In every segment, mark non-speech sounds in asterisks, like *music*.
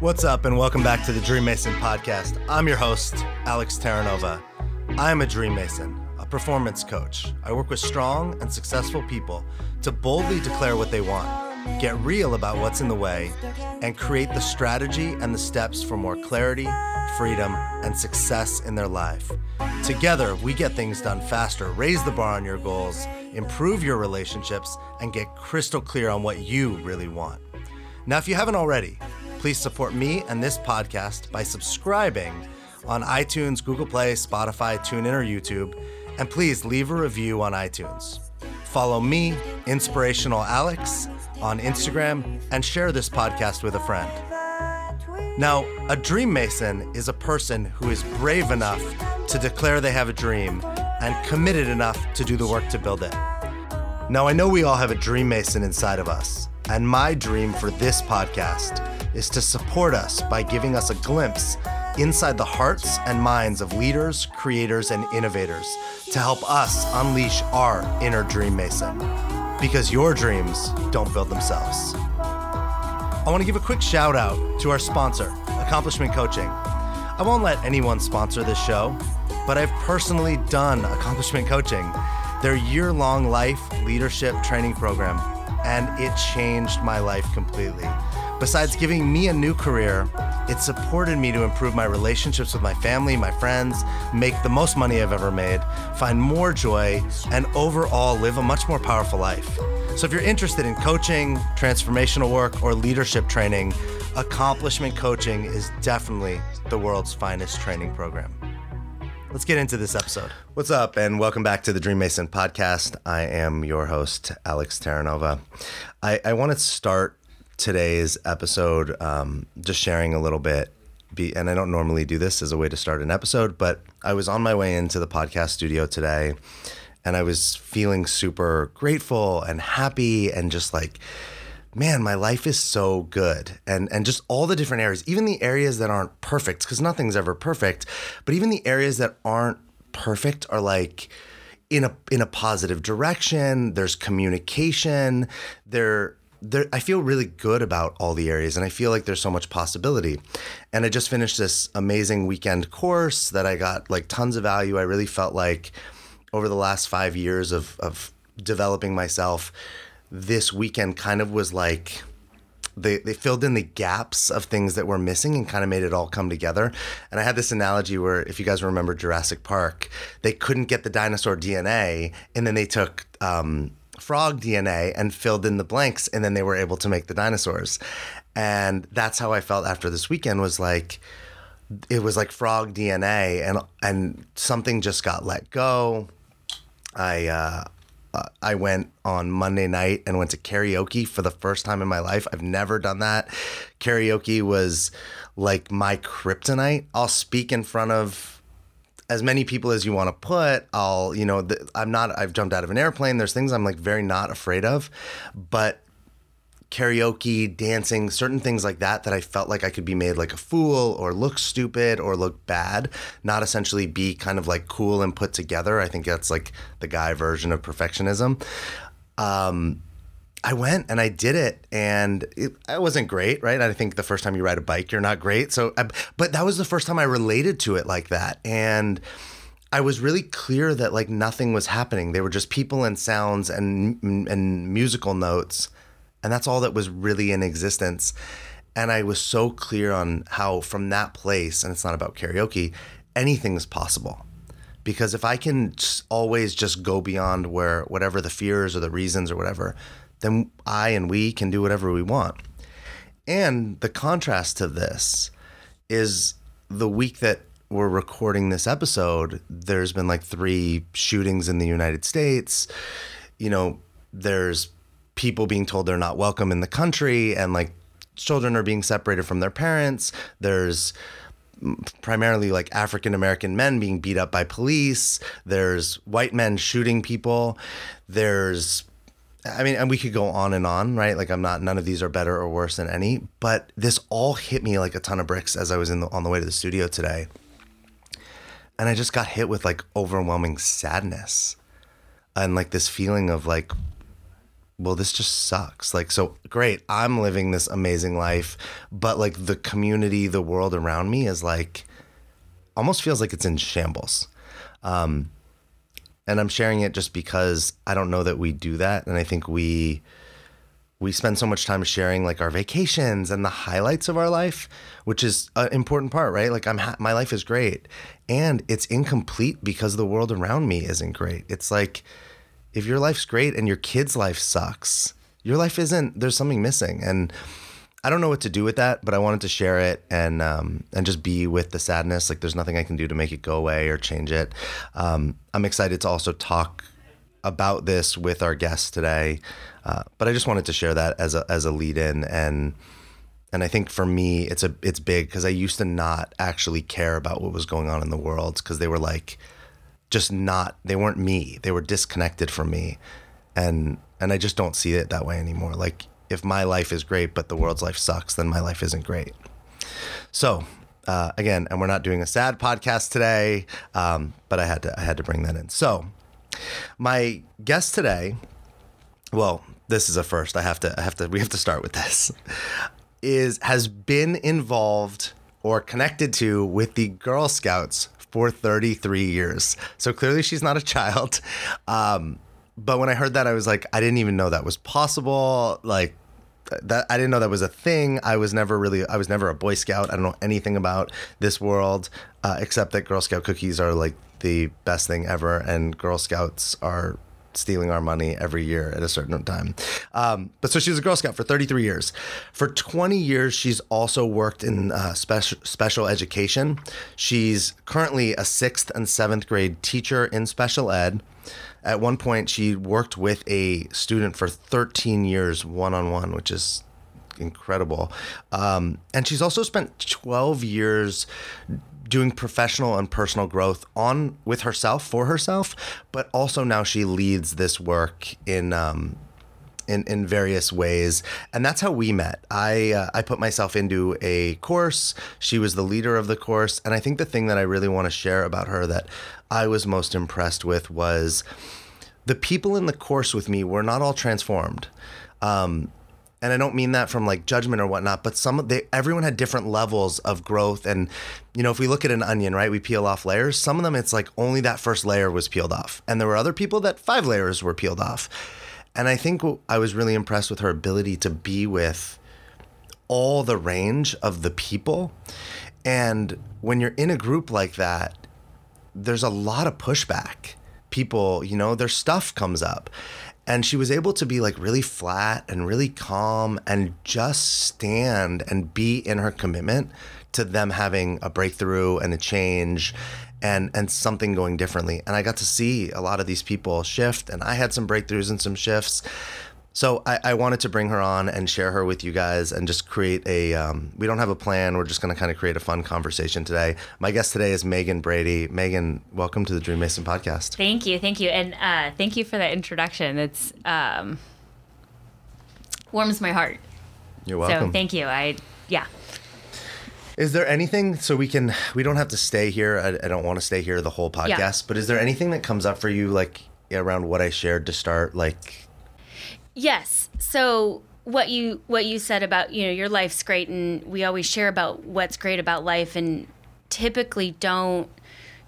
What's up, and welcome back to the Dream Mason podcast. I'm your host, Alex Terranova. I'm a Dream Mason, a performance coach. I work with strong and successful people to boldly declare what they want, get real about what's in the way, and create the strategy and the steps for more clarity, freedom, and success in their life. Together, we get things done faster, raise the bar on your goals, improve your relationships, and get crystal clear on what you really want. Now, if you haven't already, please support me and this podcast by subscribing on iTunes, Google Play, Spotify, TuneIn, or YouTube, and please leave a review on iTunes. Follow me, Inspirational Alex, on Instagram and share this podcast with a friend. Now, a dream mason is a person who is brave enough to declare they have a dream and committed enough to do the work to build it. Now, I know we all have a dream mason inside of us, and my dream for this podcast is to support us by giving us a glimpse inside the hearts and minds of leaders, creators, and innovators to help us unleash our inner dream mason. Because your dreams don't build themselves. I want to give a quick shout out to our sponsor, Accomplishment Coaching. I won't let anyone sponsor this show, but I've personally done Accomplishment Coaching, their year long life leadership training program, and it changed my life completely. Besides giving me a new career, it supported me to improve my relationships with my family, my friends, make the most money I've ever made, find more joy, and overall live a much more powerful life. So if you're interested in coaching, transformational work, or leadership training, Accomplishment Coaching is definitely the world's finest training program. Let's get into this episode. What's up, and welcome back to the Dream Mason podcast. I am your host, Alex Terranova. I, I want to start today's episode um, just sharing a little bit. Be, and I don't normally do this as a way to start an episode, but I was on my way into the podcast studio today and I was feeling super grateful and happy and just like, man, my life is so good. And and just all the different areas, even the areas that aren't perfect, because nothing's ever perfect, but even the areas that aren't perfect are like in a in a positive direction. There's communication. There there, I feel really good about all the areas and I feel like there's so much possibility. And I just finished this amazing weekend course that I got like tons of value. I really felt like over the last five years of, of developing myself, this weekend kind of was like they, they filled in the gaps of things that were missing and kind of made it all come together. And I had this analogy where, if you guys remember Jurassic Park, they couldn't get the dinosaur DNA, and then they took um, frog DNA and filled in the blanks, and then they were able to make the dinosaurs. And that's how I felt after this weekend was like it was like frog DNA, and and something just got let go. I uh, uh, I went on Monday night and went to karaoke for the first time in my life. I've never done that. Karaoke was like my kryptonite. I'll speak in front of as many people as you want to put. I'll, you know, the, I'm not, I've jumped out of an airplane. There's things I'm like very not afraid of, but karaoke, dancing, certain things like that, that I felt like I could be made like a fool or look stupid or look bad, not essentially be kind of like cool and put together. I think that's like the guy version of perfectionism. Um, I went and I did it, and it, wasn't great, right? I think the first time you ride a bike, you're not great. So, I, but that was the first time I related to it like that, and I was really clear that like nothing was happening. They were just people and sounds and and musical notes, and that's all that was really in existence. And I was so clear on how from that place, and it's not about karaoke, anything is possible because if I can always just go beyond where whatever the fears or the reasons or whatever, then I and we can do whatever we want. And the contrast to this is the week that we're recording this episode, there's been like three shootings in the United States. You know, there's people being told they're not welcome in the country, and like children are being separated from their parents. There's primarily like African American men being beat up by police. There's white men shooting people. There's I mean, and we could go on and on, right? Like I'm not none of these are better or worse than any, but this all hit me like a ton of bricks as I was in the, on the way to the studio today. And I just got hit with like overwhelming sadness and like this feeling of like well this just sucks like so great i'm living this amazing life but like the community the world around me is like almost feels like it's in shambles um and i'm sharing it just because i don't know that we do that and i think we we spend so much time sharing like our vacations and the highlights of our life, which is an important part, right? Like I'm ha- my life is great and it's incomplete because the world around me isn't great. It's like if your life's great and your kid's life sucks, your life isn't there's something missing and I don't know what to do with that, but I wanted to share it and um, and just be with the sadness. Like there's nothing I can do to make it go away or change it. Um, I'm excited to also talk about this with our guests today. Uh, but I just wanted to share that as a as a lead in and and I think for me it's a it's big because I used to not actually care about what was going on in the world because they were like just not they weren't me they were disconnected from me and and I just don't see it that way anymore like if my life is great but the world's life sucks then my life isn't great so uh, again and we're not doing a sad podcast today um, but I had to I had to bring that in so my guest today well, this is a first. I have to I have to we have to start with this. Is has been involved or connected to with the Girl Scouts for 33 years. So clearly she's not a child. Um, but when I heard that I was like I didn't even know that was possible. Like that I didn't know that was a thing. I was never really I was never a Boy Scout. I don't know anything about this world uh, except that Girl Scout cookies are like the best thing ever and Girl Scouts are stealing our money every year at a certain time. Um, but so she was a Girl Scout for 33 years. For 20 years, she's also worked in uh, special special education. She's currently a sixth and seventh grade teacher in special ed. At one point, she worked with a student for 13 years one on one, which is incredible. Um, and she's also spent 12 years doing professional and personal growth on with herself for herself, but also now she leads this work in um, in, in various ways. And that's how we met. I, uh, I put myself into a course. She was the leader of the course. And I think the thing that I really want to share about her that I was most impressed with was the people in the course with me were not all transformed. Um, and I don't mean that from like judgment or whatnot, but some they everyone had different levels of growth. And you know, if we look at an onion, right, we peel off layers. Some of them, it's like only that first layer was peeled off, and there were other people that five layers were peeled off. And I think I was really impressed with her ability to be with all the range of the people. And when you're in a group like that, there's a lot of pushback. People, you know, their stuff comes up. And she was able to be like really flat and really calm and just stand and be in her commitment to them having a breakthrough and a change and and something going differently. And i got to see a lot of these people shift. And i had some breakthroughs and some shifts so I, I, wanted to bring her on and share her with you guys and just create a. Um, we don't have a plan. We're just going to kind of create a fun conversation today. My guest today is Megan Brady. Megan, welcome to the Dream Mason podcast. Thank you, thank you, and uh, thank you for that introduction. It's um, warms my heart. You're welcome. So thank you. I yeah. Is there anything so we can? We don't have to stay here. I, I don't want to stay here the whole podcast. Yeah. But is there anything that comes up for you like around what I shared to start like? Yes. So what you what you said about you know your life's great and we always share about what's great about life and typically don't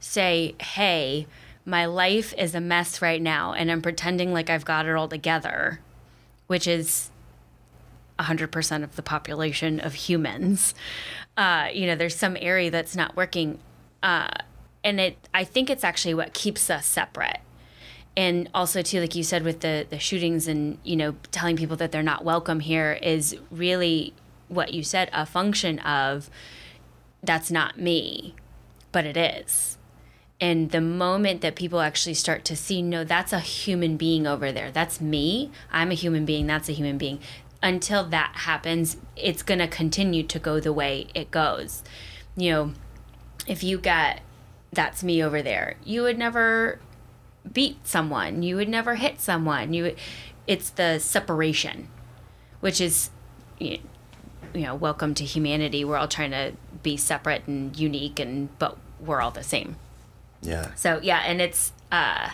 say hey my life is a mess right now and i'm pretending like i've got it all together which is 100% of the population of humans. Uh, you know there's some area that's not working. Uh, and it i think it's actually what keeps us separate and also too like you said with the the shootings and you know telling people that they're not welcome here is really what you said a function of that's not me but it is. And the moment that people actually start to see no that's a human being over there. That's me. I'm a human being. That's a human being. Until that happens it's going to continue to go the way it goes. You know if you got that's me over there you would never beat someone. You would never hit someone. You, would, it's the separation, which is, you know, welcome to humanity. We're all trying to be separate and unique, and but we're all the same. Yeah. So yeah, and it's, uh, I,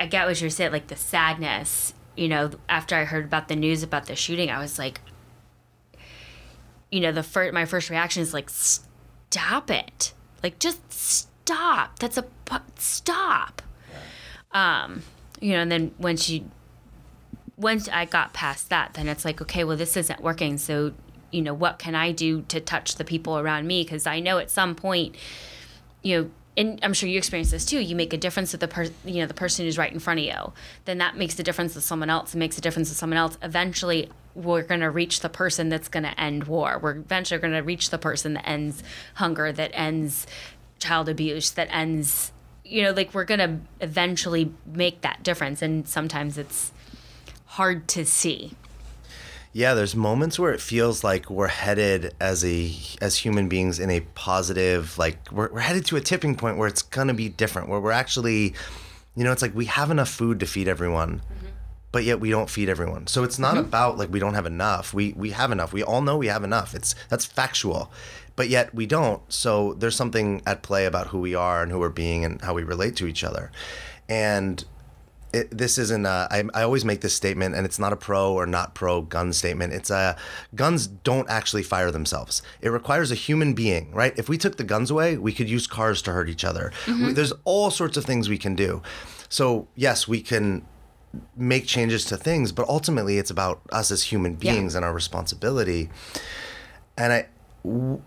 I get what you're saying, like the sadness. You know, after I heard about the news about the shooting, I was like, you know, the first my first reaction is like, stop it, like just stop. That's a stop. Um, you know, and then when she, once I got past that, then it's like, okay, well, this isn't working. So, you know, what can I do to touch the people around me? Because I know at some point, you know, and I'm sure you experience this too. You make a difference with the person, you know, the person who's right in front of you. Then that makes a difference with someone else. It makes a difference with someone else. Eventually, we're going to reach the person that's going to end war. We're eventually going to reach the person that ends hunger, that ends child abuse, that ends, you know, like we're going to eventually make that difference. And sometimes it's hard to see. Yeah, there's moments where it feels like we're headed as a as human beings in a positive like we're, we're headed to a tipping point where it's gonna be different where we're actually you know it's like we have enough food to feed everyone mm-hmm. but yet we don't feed everyone so it's not mm-hmm. about like we don't have enough we we have enough we all know we have enough it's that's factual but yet we don't so there's something at play about who we are and who we're being and how we relate to each other and it, this isn't. A, I, I always make this statement, and it's not a pro or not pro gun statement. It's a guns don't actually fire themselves. It requires a human being, right? If we took the guns away, we could use cars to hurt each other. Mm-hmm. We, there's all sorts of things we can do. So yes, we can make changes to things, but ultimately, it's about us as human beings yeah. and our responsibility. And I. W-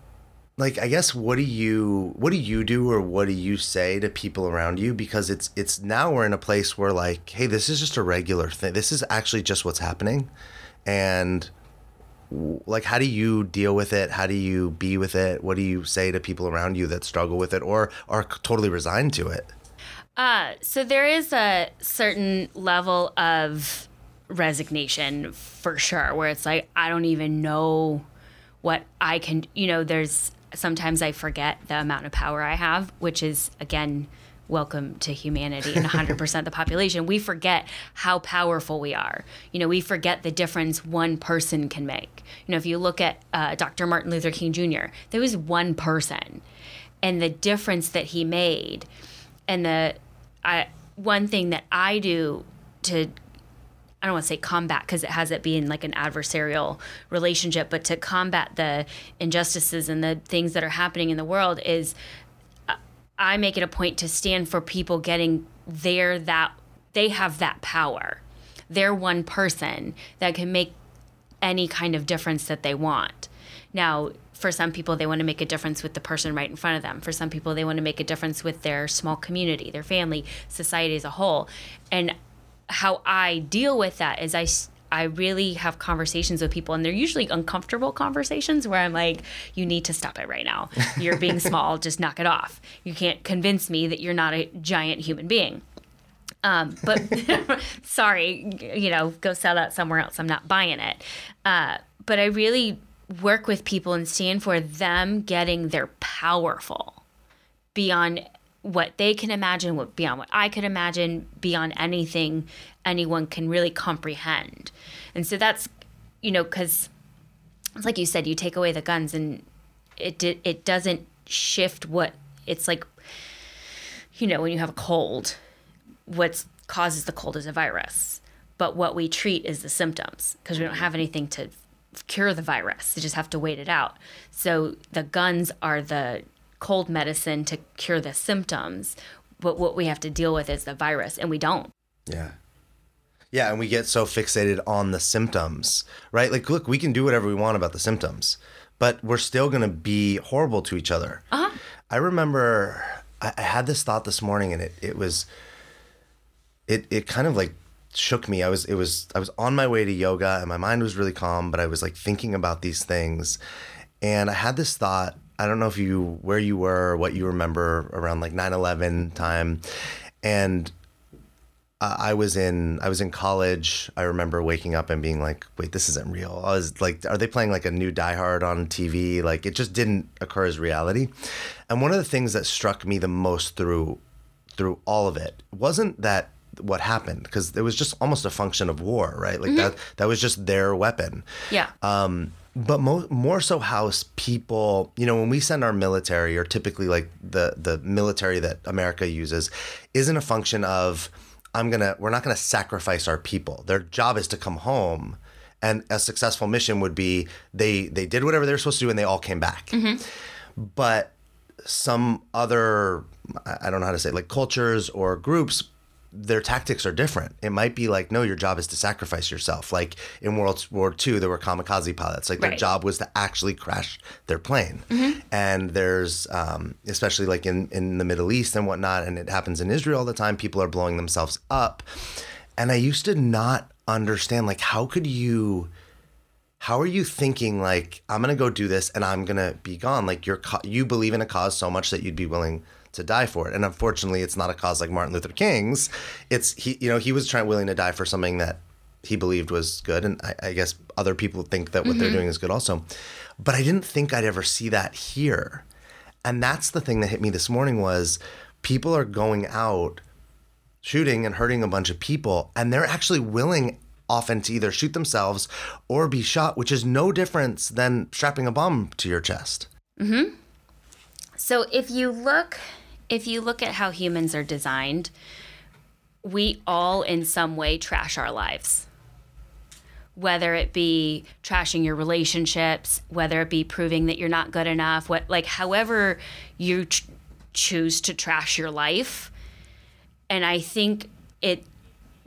like i guess what do you what do you do or what do you say to people around you? Because it's it's now we're in a place where like hey this is just a regular thing. This is actually just what's happening. And like how do you deal with it? How do you be with it? What do you say to people around you that struggle with it or are totally resigned to it? Uh, so there is a certain level of resignation for sure where it's like i don't even know what i can you know there's sometimes I forget the amount of power I have, which is, again, welcome to humanity and *laughs* 100% of the population. We forget how powerful we are. You know, we forget the difference one person can make. You know, if you look at uh, Dr. Martin Luther King Jr., there was one person and the difference that he made. And the I, one thing that I do to I don't want to say combat because it has it being like an adversarial relationship, but to combat the injustices and the things that are happening in the world is I make it a point to stand for people getting their that they have that power. They're one person that can make any kind of difference that they want. Now, for some people, they want to make a difference with the person right in front of them. For some people, they want to make a difference with their small community, their family, society as a whole. And how I deal with that is I I really have conversations with people, and they're usually uncomfortable conversations where I'm like, you need to stop it right now. You're being *laughs* small, just knock it off. You can't convince me that you're not a giant human being. Um, but *laughs* sorry, you know, go sell that somewhere else. I'm not buying it. Uh, but I really work with people and stand for them getting their powerful beyond what they can imagine, what beyond what I could imagine, beyond anything anyone can really comprehend. And so that's, you know, because it's like you said, you take away the guns and it did, it doesn't shift what it's like. You know, when you have a cold, what causes the cold is a virus, but what we treat is the symptoms because we don't have anything to cure the virus. You just have to wait it out. So the guns are the cold medicine to cure the symptoms, but what we have to deal with is the virus, and we don't. Yeah. Yeah, and we get so fixated on the symptoms, right? Like, look, we can do whatever we want about the symptoms, but we're still going to be horrible to each other. Uh-huh. I remember I, I had this thought this morning, and it it was it it kind of like shook me. I was it was I was on my way to yoga, and my mind was really calm, but I was like thinking about these things, and I had this thought I don't know if you where you were, what you remember around like 9/11 time, and I was in I was in college. I remember waking up and being like, "Wait, this isn't real." I was like, "Are they playing like a new Die Hard on TV?" Like it just didn't occur as reality. And one of the things that struck me the most through through all of it wasn't that what happened because it was just almost a function of war, right? Like mm-hmm. that that was just their weapon. Yeah. Um, but mo- more so how people you know when we send our military or typically like the the military that america uses isn't a function of I'm gonna we're not gonna sacrifice our people. Their job is to come home, and a successful mission would be they they did whatever they were supposed to do and they all came back. Mm-hmm. But some other I I don't know how to say it, like cultures or groups their tactics are different. It might be like, no, your job is to sacrifice yourself. Like in World War II, there were kamikaze pilots. Like their Right. job was to actually crash their plane. And there's, um, especially like in, in the Middle East and whatnot, and it happens in Israel all the time, people are blowing themselves up. And I used to not understand, like, how could you how are you thinking like i'm gonna go do this and i'm gonna be gone like you're you believe in a cause so much that you'd be willing to die for it. And unfortunately it's not a cause like martin luther king's. It's he you know he was trying willing to die for something that he believed was good. And i, I guess other people think that what they're doing is good also. But i didn't think i'd ever see that here. And that's the thing that hit me this morning was people are going out shooting and hurting a bunch of people and they're actually willing often to either shoot themselves or be shot which is no difference than strapping a bomb to your chest. Hmm. So if you look if you look at how humans are designed, we all in some way trash our lives. Whether it be trashing your relationships, whether it be proving that you're not good enough, what like however you ch- choose to trash your life. And I think it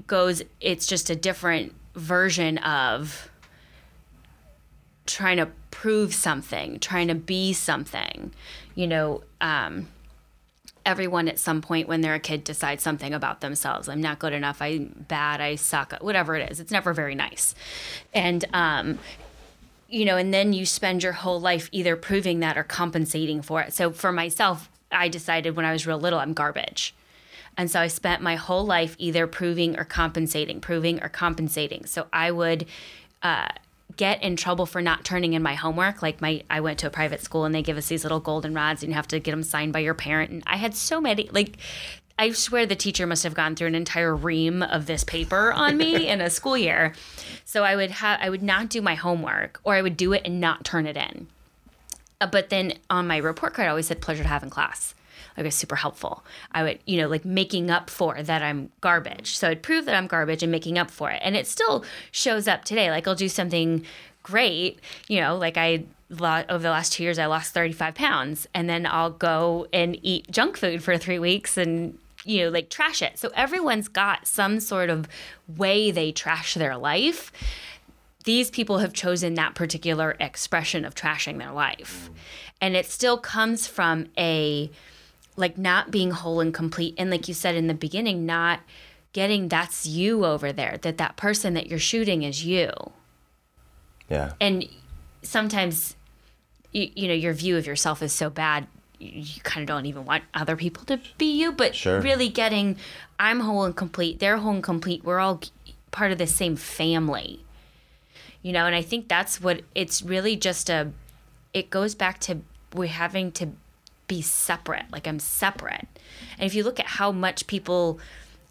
goes it's just a different version of trying to prove something, trying to be something. You know, um, everyone at some point when they're a kid decides something about themselves. I'm not good enough. I'm bad. I suck. Whatever it is, it's never very nice. And, um, you know, and then you spend your whole life either proving that or compensating for it. So for myself, I decided when I was real little, I'm garbage. And so I spent my whole life either proving or compensating, proving or compensating. So I would uh, get in trouble for not turning in my homework. Like my, I went to a private school and they give us these little golden rods and you have to get them signed by your parent. And I had so many, like, I swear the teacher must have gone through an entire ream of this paper on me *laughs* in a school year. So I would have, I would not do my homework or I would do it and not turn it in. Uh, but then on my report card, I always said pleasure to have in class. Like was super helpful. I would, you know, like making up for that I'm garbage. So I'd prove that I'm garbage and making up for it. And it still shows up today. Like I'll do something great, you know, like I over the last two years I lost 35 pounds, and then I'll go and eat junk food for three weeks and you know like trash it. So everyone's got some sort of way they trash their life these people have chosen that particular expression of trashing their life. And it still comes from a like not being whole and complete and like you said in the beginning not getting that's you over there that that person that you're shooting is you. yeah And sometimes you, you know your view of yourself is so bad you, kind of don't even want other people to be you but Sure. really getting i'm whole and complete they're whole and complete we're all part of the same family you know and i think that's what it's really just a it goes back to we having to be separate like i'm separate. And if you look at how much people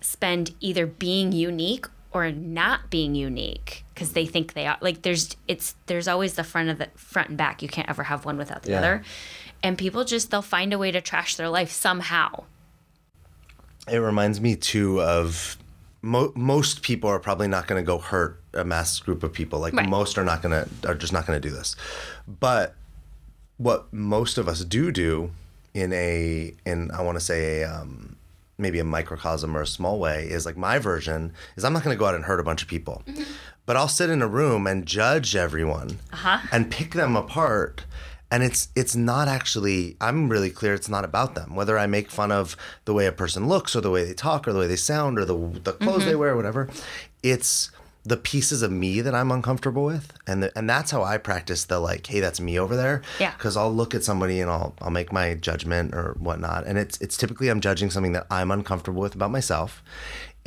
spend either being unique or not being unique because they think they are like there's it's there's always the front of the front and back. You can't ever have one without the Yeah. other. And people just they'll find a way to trash their life somehow. It reminds me too of mo- most people are probably not going to go hurt a mass group of people. Like Right. most are not going to are just not going to do this. But what most of us do do in a in i want to say a um, maybe a microcosm or a small way is like my version is i'm not going to go out and hurt a bunch of people. Mm-hmm. But i'll sit in a room and judge everyone uh-huh. and pick them apart. And it's it's not actually i'm really clear it's not about them. Whether i make fun of the way a person looks or the way they talk or the way they sound or the the clothes they mm-hmm. wear or whatever it's the pieces of me that i'm uncomfortable with and the, and that's how i practice the like hey that's me over there Yeah. because i'll look at somebody and i'll i'll make my judgment or whatnot and it's it's typically i'm judging something that i'm uncomfortable with about myself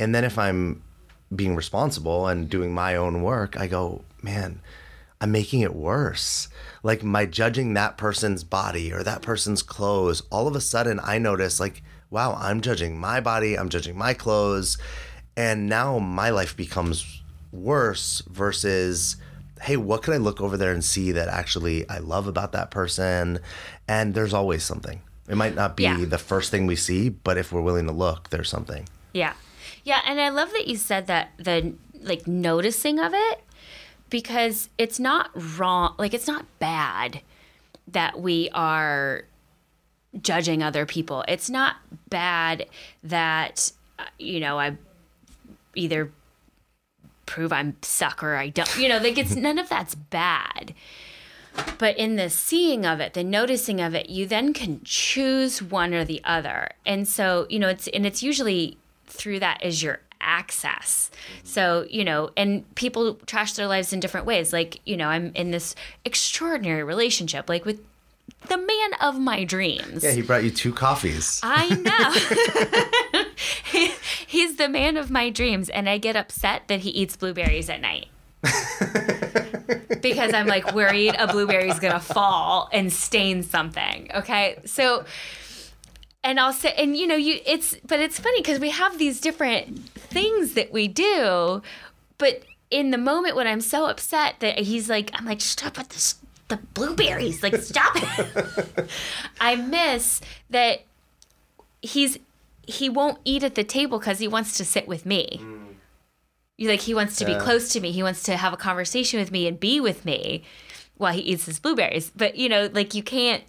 and then if i'm being responsible and doing my own work i go man I'm making it worse. Like my judging that person's body or that person's clothes, all of a sudden I notice like, wow, I'm judging my body, I'm judging my clothes, and now my life becomes worse versus hey, what could I look over there and see that actually I love about that person? And there's always something. It might not be Yeah. the first thing we see, but if we're willing to look, there's something. Yeah. Yeah, and I love that you said that the like noticing of it because it's not wrong, like it's not bad that we are judging other people. It's not bad that uh, you know, I either prove I'm suck or I don't. You know, like it's *laughs* none of that's bad. But in the seeing of it, the noticing of it, you then can choose one or the other. And so, you know, it's and it's usually through that is your access. So, you know, and people trash their lives in different ways. Like, you know, I'm in this extraordinary relationship, like with the man of my dreams. Yeah, he brought you two coffees. I know. *laughs* *laughs* he, the man of my dreams, and I get upset that he eats blueberries at night. because I'm like worried a blueberry's gonna fall and stain something. Okay, so and I'll say, and you know, you it's but it's funny because we have these different things that we do, but in the moment when I'm so upset that he's like, I'm like, stop with this the blueberries, like stop it. *laughs* I miss that he's he won't eat at the table because he wants to sit with me. Mm. Like he wants to be close to me. He wants to have a conversation with me and be with me while he eats his blueberries. But you know, like you can't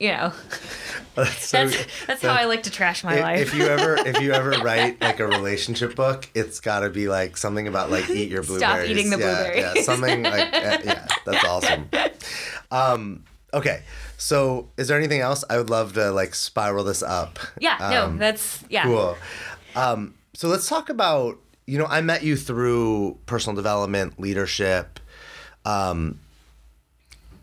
you know *laughs* that's, so, that's, that's how i like to trash my if, life if you ever if you ever *laughs* write like a relationship book it's got to be like something about like eat your blueberries stop eating the yeah, blueberries yeah something like yeah that's *laughs* awesome um okay so is there anything else? I would love to like spiral this up. Yeah um, no that's yeah. cool. Um so let's talk about you know i met you through personal development leadership. Um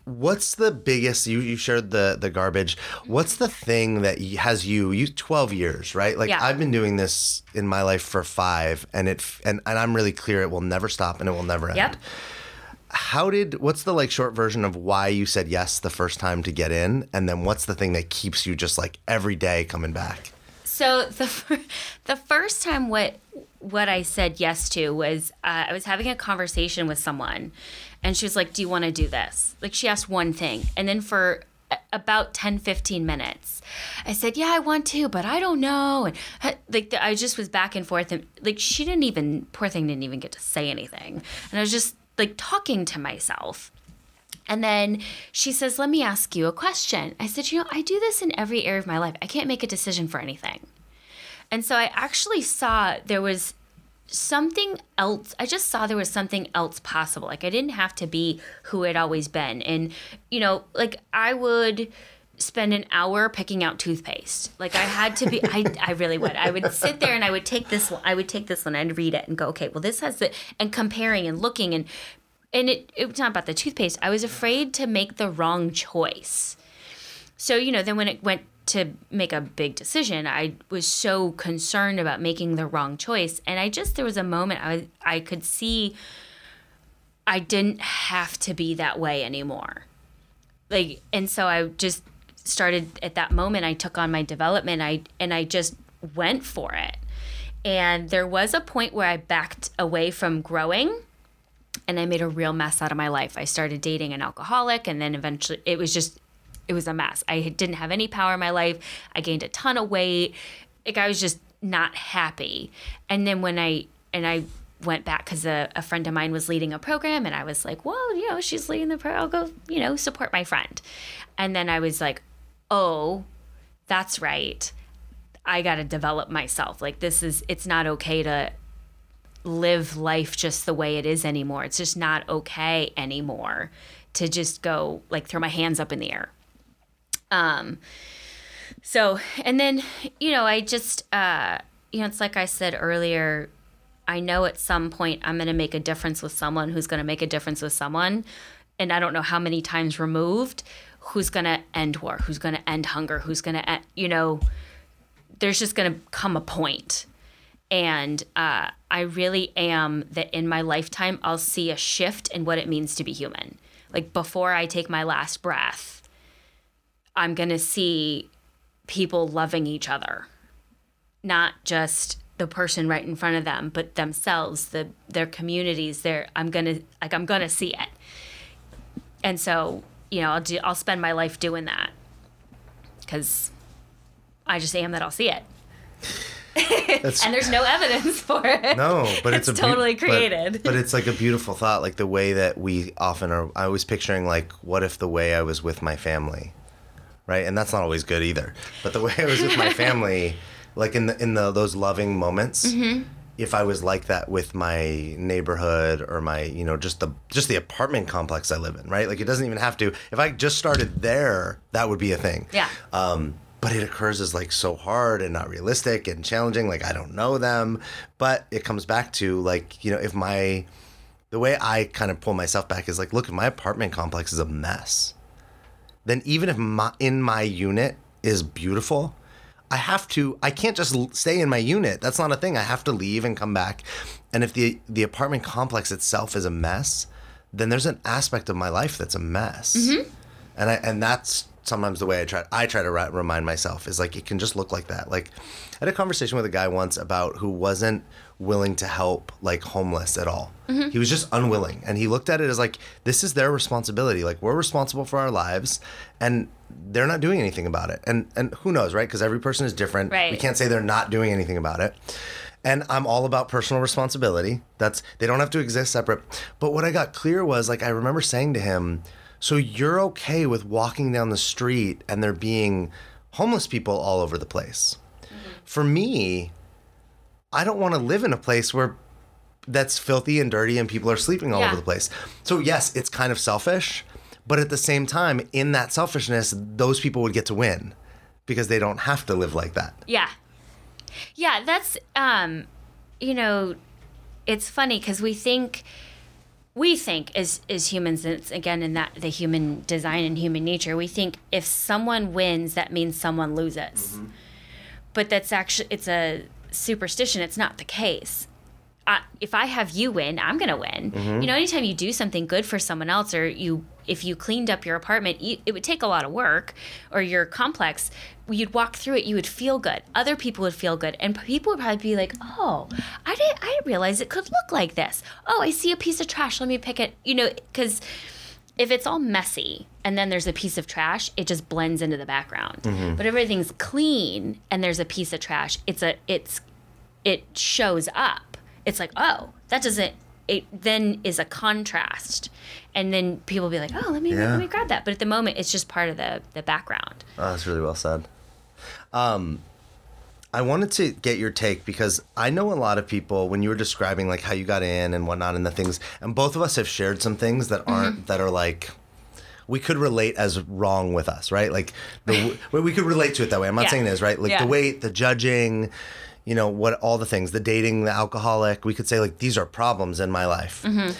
what's the biggest you you shared the the garbage. What's the thing that has you you 12 years right? Like Yeah. i've been doing this in my life for five and it and, and i'm really clear it will never stop and it will never end. Yep. How did what's the like short version of why you said yes the first time to get in and then what's the thing that keeps you just like every day coming back So the *laughs* the first time what what I said yes to was uh, I was having a conversation with someone, and she was like, "Do you want to do this?" Like she asked one thing, and then for about 10 15 minutes i said yeah i want to but i don't know and uh, like i just was back and forth and like she didn't even poor thing didn't even get to say anything and i was just like talking to myself and then she says, Let me ask you a question. I said, You know, I do this in every area of my life. I can't make a decision for anything. And so I actually saw there was something else. I just saw there was something else possible. Like I didn't have to be who I'd always been. And, you know, like I would spend an hour picking out toothpaste. Like I had to be I, I really would. I would sit there and I would take this one I would take this one and read it and go, okay, well this has the and comparing and looking and and it it was not about the toothpaste. I was afraid to make the wrong choice. So, you know, then when it went to make a big decision, I was so concerned about making the wrong choice. And I just there was a moment I I could see I didn't have to be that way anymore. Like and so I just started at that moment I took on my development I and I just went for it. And there was a point where I backed away from growing and I made a real mess out of my life. I started dating an alcoholic, and then eventually it was just, it was a mess. I didn't have any power in my life. I gained a ton of weight. Like I was just not happy. And then when I, and I went back because a, a friend of mine was leading a program, and I was like, well, you know, she's leading the program. I'll go, you know, support my friend. And then I was like, oh, that's right. I got to develop myself. Like this is, it's not okay to, live life just the way it is anymore. It's just not okay anymore to just go like throw my hands up in the air. Um so and then you know, I just uh you know, it's like I said earlier, I know at some point I'm going to make a difference with someone who's going to make a difference with someone and I don't know how many times removed who's going to end war, who's going to end hunger, who's going to you know there's just going to come a point and uh, I really am that in my lifetime, I'll see a shift in what it means to be human. Like before I take my last breath, I'm going to see people loving each other, not just the person right in front of them, but themselves, the their communities. Their I'm gonna like I'm gonna see it, and so you know I'll do I'll spend my life doing that because I just am that I'll see it. *laughs* And there's no evidence for it. no, but it's, it's totally but- created. But, it's like a beautiful thought, like the way that we often are. I was picturing like, what if the way I was with my family, right? And that's not always good either. But the way I was with my *laughs* family, like in the in the those loving moments. Mm-hmm. If I was like that with my neighborhood or my, you know, just the just the apartment complex I live in, right? Like it doesn't even have to. If I just started there, that would be a thing. Yeah. Um, but it occurs as like so hard and not realistic and challenging. Like I don't know them, but it comes back to like you know if my the way I kind of pull myself back is like look if my apartment complex is a mess, then even if my in my unit is beautiful, I have to I can't just stay in my unit. That's not a thing. I have to leave and come back. And if the the apartment complex itself is a mess, then there's an aspect of my life that's a mess. Mm-hmm. And I and that's sometimes the way I try I try to remind myself is like it can just look like that. Like I had a conversation with a guy once about who wasn't willing to help like homeless at all. Mm-hmm. He was just unwilling and he looked at it as like this is their responsibility. Like we're responsible for our lives and they're not doing anything about it. And and who knows, right? Because every person is different. Right. We can't say they're not doing anything about it. And I'm all about personal responsibility. That's they don't have to exist separate. But what I got clear was like I remember saying to him, "So you're okay with walking down the street and there being homeless people all over the place?" For me, I don't want to live in a place where that's filthy and dirty and people are sleeping all Yeah. over the place. So yes, it's kind of selfish, but at the same time, in that selfishness, those people would get to win because they don't have to live like that. Yeah. Yeah, that's um you know, it's funny cuz we think we think as as humans and it's again in that the human design and human nature, we think if someone wins that means someone loses. Mm-hmm. But that's actually it's a superstition, it's not the case. I, if I have you win, I'm gonna win. Mm-hmm. You know, anytime you do something good for someone else, or you, if you cleaned up your apartment, it would take a lot of work, or your complex. You'd walk through it, you would feel good. Other people would feel good, and people would probably be like, "Oh, I didn't, I didn't realize it could look like this. Oh, I see a piece of trash. Let me pick it." You know, because if it's all messy and then there's a piece of trash, it just blends into the background. Mm-hmm. But if everything's clean and there's a piece of trash, it's a it's it shows up. It's like, oh, that doesn't it then is a contrast. And then people will be like, oh, let me Yeah. let me grab that. But at the moment it's just part of the the background. Oh, that's really well said. Um, I wanted to get your take because I know a lot of people when you were describing like how you got in and whatnot and the things, and both of us have shared some things that aren't that are like we could relate as wrong with us, right? Like the we could relate to it that way. I'm not Yeah. saying it is right. Like Yeah. the weight, the judging, you know, what all the things, the dating, the alcoholic. We could say like these are problems in my life, mm-hmm.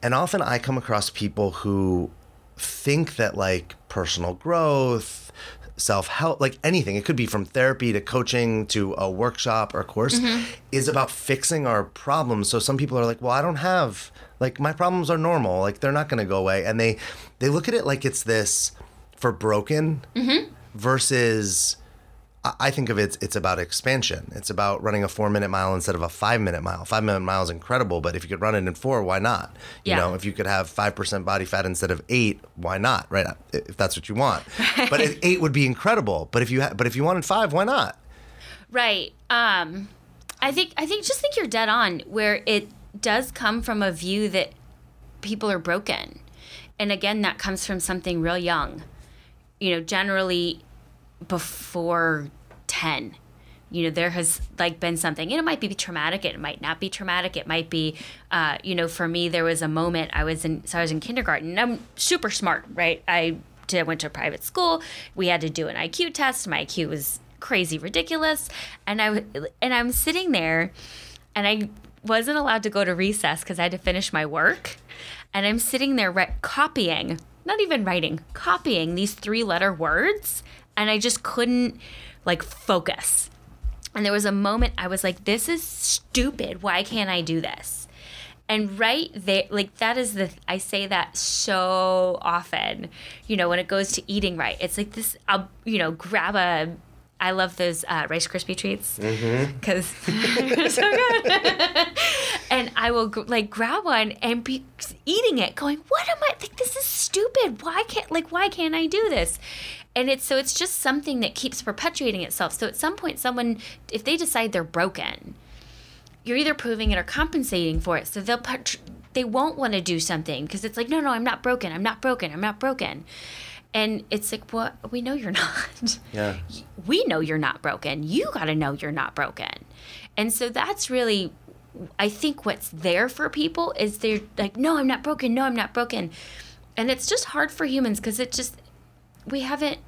and often I come across people who think that like personal growth, self help, like anything, it could be from therapy to coaching to a workshop or course, mm-hmm. is about fixing our problems. So some people are like, well, I don't have, like, my problems are normal. Like, they're not going to go away. And they, they look at it like it's this for broken mm-hmm. versus. I- think of it, it's about expansion. It's about running a four minute mile instead of a five minute mile. Five minute mile is incredible, but if you could run it in four, why not? You Yeah. know, if you could have 5% body fat instead of eight, why not? Right. If that's what you want. But eight would be incredible. But if you, ha- but if you wanted five, why not? Right. Um I think I think just think you're dead on where it does come from a view that people are broken. And again that comes from something real young. You know, generally before 10 you know there has like been something and it might be traumatic it might not be traumatic it might be uh, you know for me there was a moment i was in so i was in kindergarten i'm super smart right? I did, went to a private school we had to do an iq test my iq was crazy ridiculous and i and i'm sitting there and i wasn't allowed to go to recess because i had to finish my work and i'm sitting there re- copying not even writing copying these three letter words and i just couldn't like focus and there was a moment I was like, this is stupid. Why can't I do this? And right there, like that is the, I say that so often, you know, when it goes to eating right. It's like this, I'll, you know, grab a, I love those uh, Rice Krispie treats because they're *laughs* so good. *laughs* and I I will like grab one and be eating it, going, "What am I? Like this is stupid. Why can't like why can't I do this?" And it's so it's just something that keeps perpetuating itself. So at some point, someone if they decide they're broken, you're either proving it or compensating for it. So they'll put, they won't want to do something because it's like, no, no, I'm not broken. I'm not broken. I'm not broken. And it's like, well, we know you're *laughs* not. Yeah. We know you're not broken. You got to know you're not broken. And so that's really, I think what's there for people is they're like, no, I'm not broken. No, I'm not broken. And it's just hard for humans because it just, we haven't,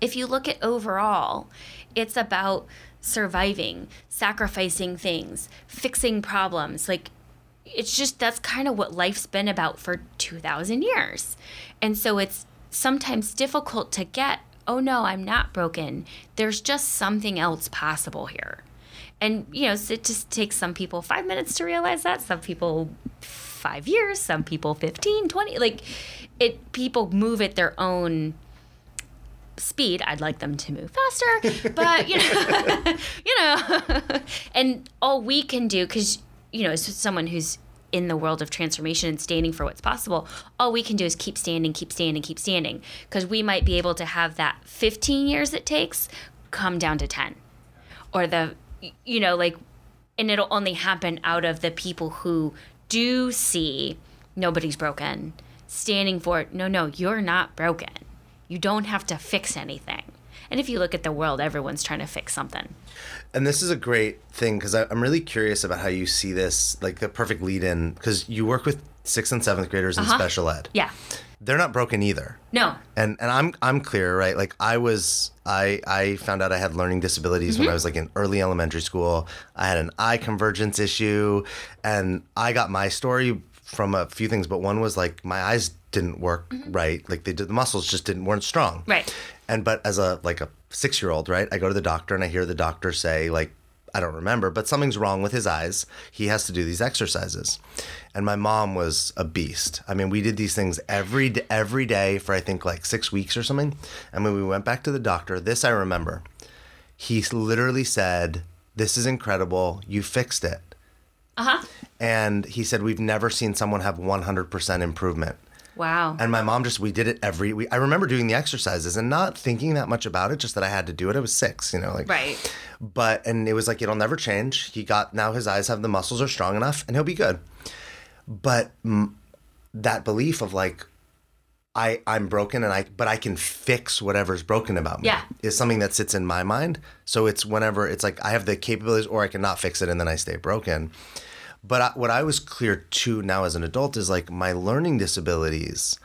if you look at overall, it's about surviving, sacrificing things, fixing problems. Like, it's just that's kind of what life's been about for 2,000 years. And so it's sometimes difficult to get, oh no, I'm not broken. There's just something else possible here. And, you know, it just takes some people five minutes to realize that, some people five years, some people 15, 20. Like, it, people move at their own speed. I'd like them to move faster, but you know, *laughs* you know, *laughs* and all we can do, because you know, as someone who's in the world of transformation and standing for what's possible, all we can do is keep standing, keep standing, keep standing, because we might be able to have that 15 years it takes come down to 10, or the, you know, like, and it'll only happen out of the people who do see nobody's broken, standing for. No, no, you're not broken you don't have to fix anything. And if you look at the world, everyone's trying to fix something. And this is a great thing because I'm really curious about how you see this, like the perfect lead in, because you work with sixth and seventh graders in uh-huh. special ed. Yeah. They're not broken either. No. And and I'm I'm clear, right? Like I was I I found out I had learning disabilities when mm-hmm. I was like in early elementary school. I had an eye convergence issue and I got my story from a few things, but one was like my eyes didn't work mm-hmm. right. Like they did, the muscles just didn't weren't strong. Right. And but as a like a six year old, right, I go to the doctor and I hear the doctor say like I don't remember, but something's wrong with his eyes. He has to do these exercises. And my mom was a beast. I mean, we did these things every every day for I think like 6 weeks or something. And when we went back to the doctor, this I remember. He literally said, "This is incredible. You fixed it." Uh huh. And he said, "We've never seen someone have 100% improvement." Wow. And my mom just we did it every week. I remember doing the exercises and not thinking that much about it, just that I had to do it. I was six, you know, like right. But and it was like it'll never change. He got now his eyes have the muscles are strong enough, and he'll be good. But mm, that belief of like I I'm broken and I but I can fix whatever's broken about me Yeah. is something that sits in my mind. So it's whenever it's like I have the capabilities or I cannot fix it and then I stay broken. But I, what I was clear to now as an adult is like my learning disabilities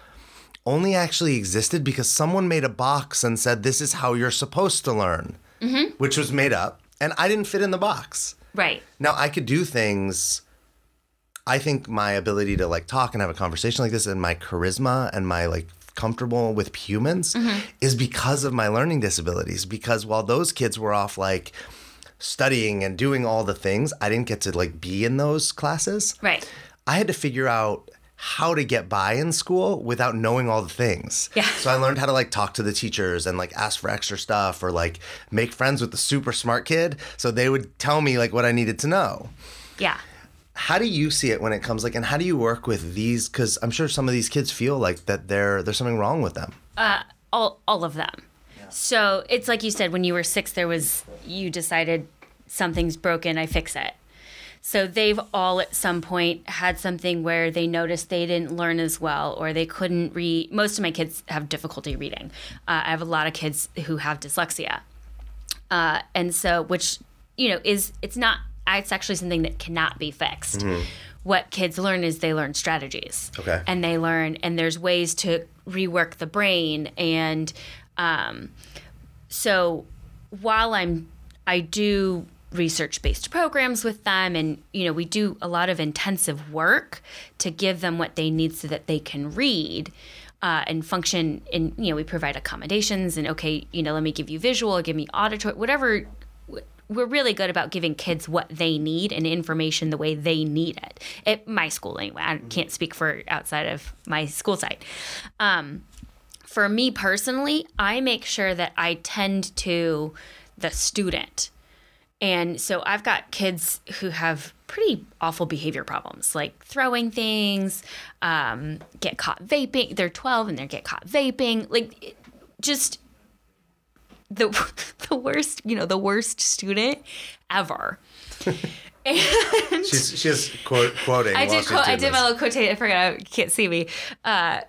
only actually existed because someone made a box and said this is how you're supposed to learn, mm-hmm. which was made up, and I didn't fit in the box. Right. Now I could do things. I think my ability to like talk and have a conversation like this, and my charisma and my like comfortable with humans, mm-hmm. is because of my learning disabilities. Because while those kids were off like studying and doing all the things, I didn't get to like be in those classes. Right. I had to figure out how to get by in school without knowing all the things. Yeah. So I learned how to like talk to the teachers and like ask for extra stuff or like make friends with the super smart kid so they would tell me like what I needed to know. Yeah. How do you see it when it comes like and how do you work with these cuz I'm sure some of these kids feel like that there there's something wrong with them. Uh All all of them. So it's like you said when you were six, there was you decided something's broken, I fix it. So they've all at some point had something where they noticed they didn't learn as well or they couldn't read. Most of my kids have difficulty reading. Uh, I have a lot of kids who have dyslexia. Uh, and so, which, you know, is, it's not, it's actually something that cannot be fixed. What kids learn is they learn strategies. Okay. And they learn, and there's ways to rework the brain. And um, so while I'm, I do research based programs with them and you know we do a lot of intensive work to give them what they need so that they can read uh, and function in you know we provide accommodations and okay you know let me give you visual give me auditory whatever we're really good about giving kids what they need and information the way they need it. At my school anyway i can't speak for outside of my school site. Um, for me personally i make sure that i tend to the student And so I've got kids who have pretty awful behavior problems, like throwing things, um, get caught vaping. They're 12 and they get caught vaping. Like, just the *laughs* the worst, you know, the worst student ever. *laughs* and She's she's quote, quoting. I did quote, I did my little quotation. I forgot. You can't see me. Uh,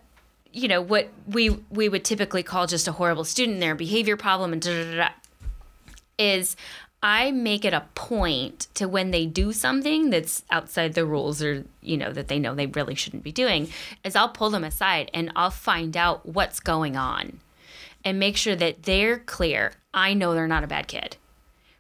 you know what we we would typically call just a horrible student, their behavior problem, and da da da. is I make it a point to when they do something that's outside the rules or you know that they know they really shouldn't be doing is I'll pull them aside and I'll find out what's going on and make sure that they're clear. I know they're not a bad kid